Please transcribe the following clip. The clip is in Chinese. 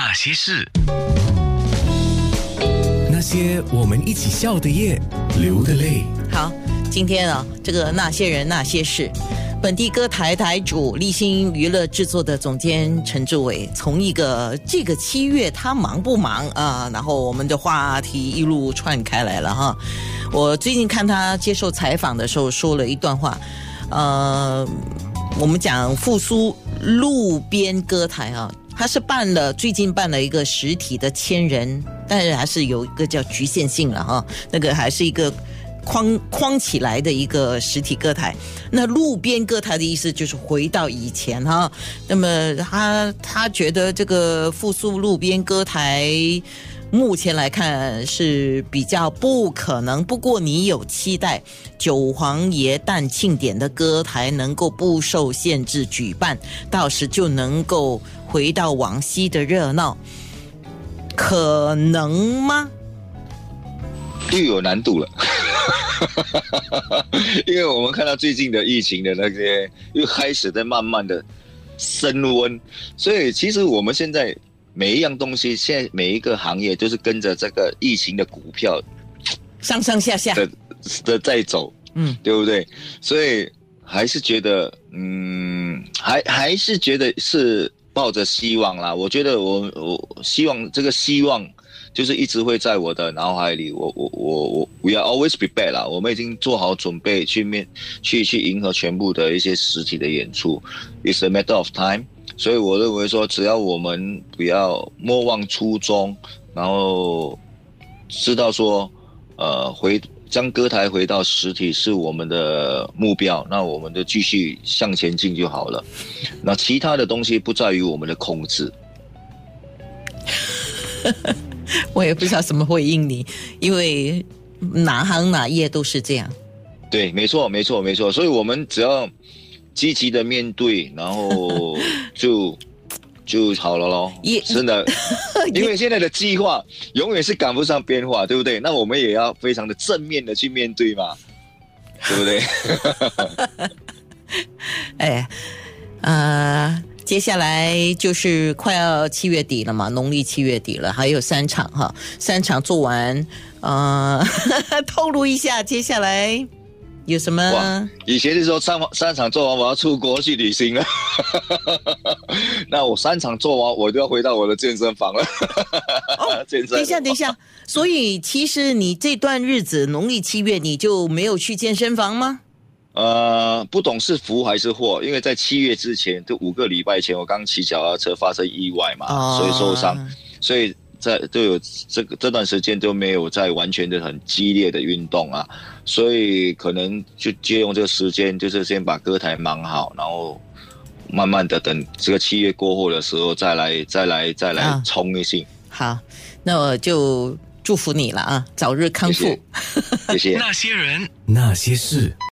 那些事，那些我们一起笑的夜，流的泪。好，今天啊，这个那些人那些事，本地歌台台主立新娱乐制作的总监陈志伟，从一个这个七月他忙不忙啊？然后我们的话题一路串开来了哈。我最近看他接受采访的时候说了一段话，呃，我们讲复苏路边歌台啊，他是办了最近办了一个实体的千人，但是还是有一个叫局限性了哈，那个还是一个。框框起来的一个实体歌台，那路边歌台的意思就是回到以前哈。那么他他觉得这个复苏路边歌台，目前来看是比较不可能。不过你有期待九皇爷诞庆典的歌台能够不受限制举办，到时就能够回到往昔的热闹，可能吗？又有难度了。因为我们看到最近的疫情的那些又开始在慢慢的升温，所以其实我们现在每一样东西，现在每一个行业都是跟着这个疫情的股票上上下下的的在走，嗯，对不对？所以还是觉得，嗯，还还是觉得是抱着希望啦。我觉得我我希望这个希望。就是一直会在我的脑海里，我我我我，We are always prepared 啦，我们已经做好准备去面去去迎合全部的一些实体的演出，It's a matter of time。所以我认为说，只要我们不要莫忘初衷，然后知道说，呃，回将歌台回到实体是我们的目标，那我们就继续向前进就好了。那其他的东西不在于我们的控制。我也不知道怎么回应你，因为哪行哪业都是这样。对，没错，没错，没错。所以我们只要积极的面对，然后 就就好了咯。真的，因为现在的计划永远是赶不上变化，对不对？那我们也要非常的正面的去面对嘛，对不对？哎，啊。接下来就是快要七月底了嘛，农历七月底了，还有三场哈，三场做完，呃，透露一下接下来有什么？以前是说三三场做完我要出国去旅行了，那我三场做完我就要回到我的健身房了。哦，等一下，等一下，所以其实你这段日子农历七月你就没有去健身房吗？呃，不懂是福还是祸，因为在七月之前，就五个礼拜前，我刚骑脚踏车发生意外嘛，所以受伤，所以在都有这个这段时间都没有在完全的很激烈的运动啊，所以可能就借用这个时间，就是先把歌台忙好，然后慢慢的等这个七月过后的时候再来再来再来冲一性。好，那我就祝福你了啊，早日康复。谢谢。那些人，那些事。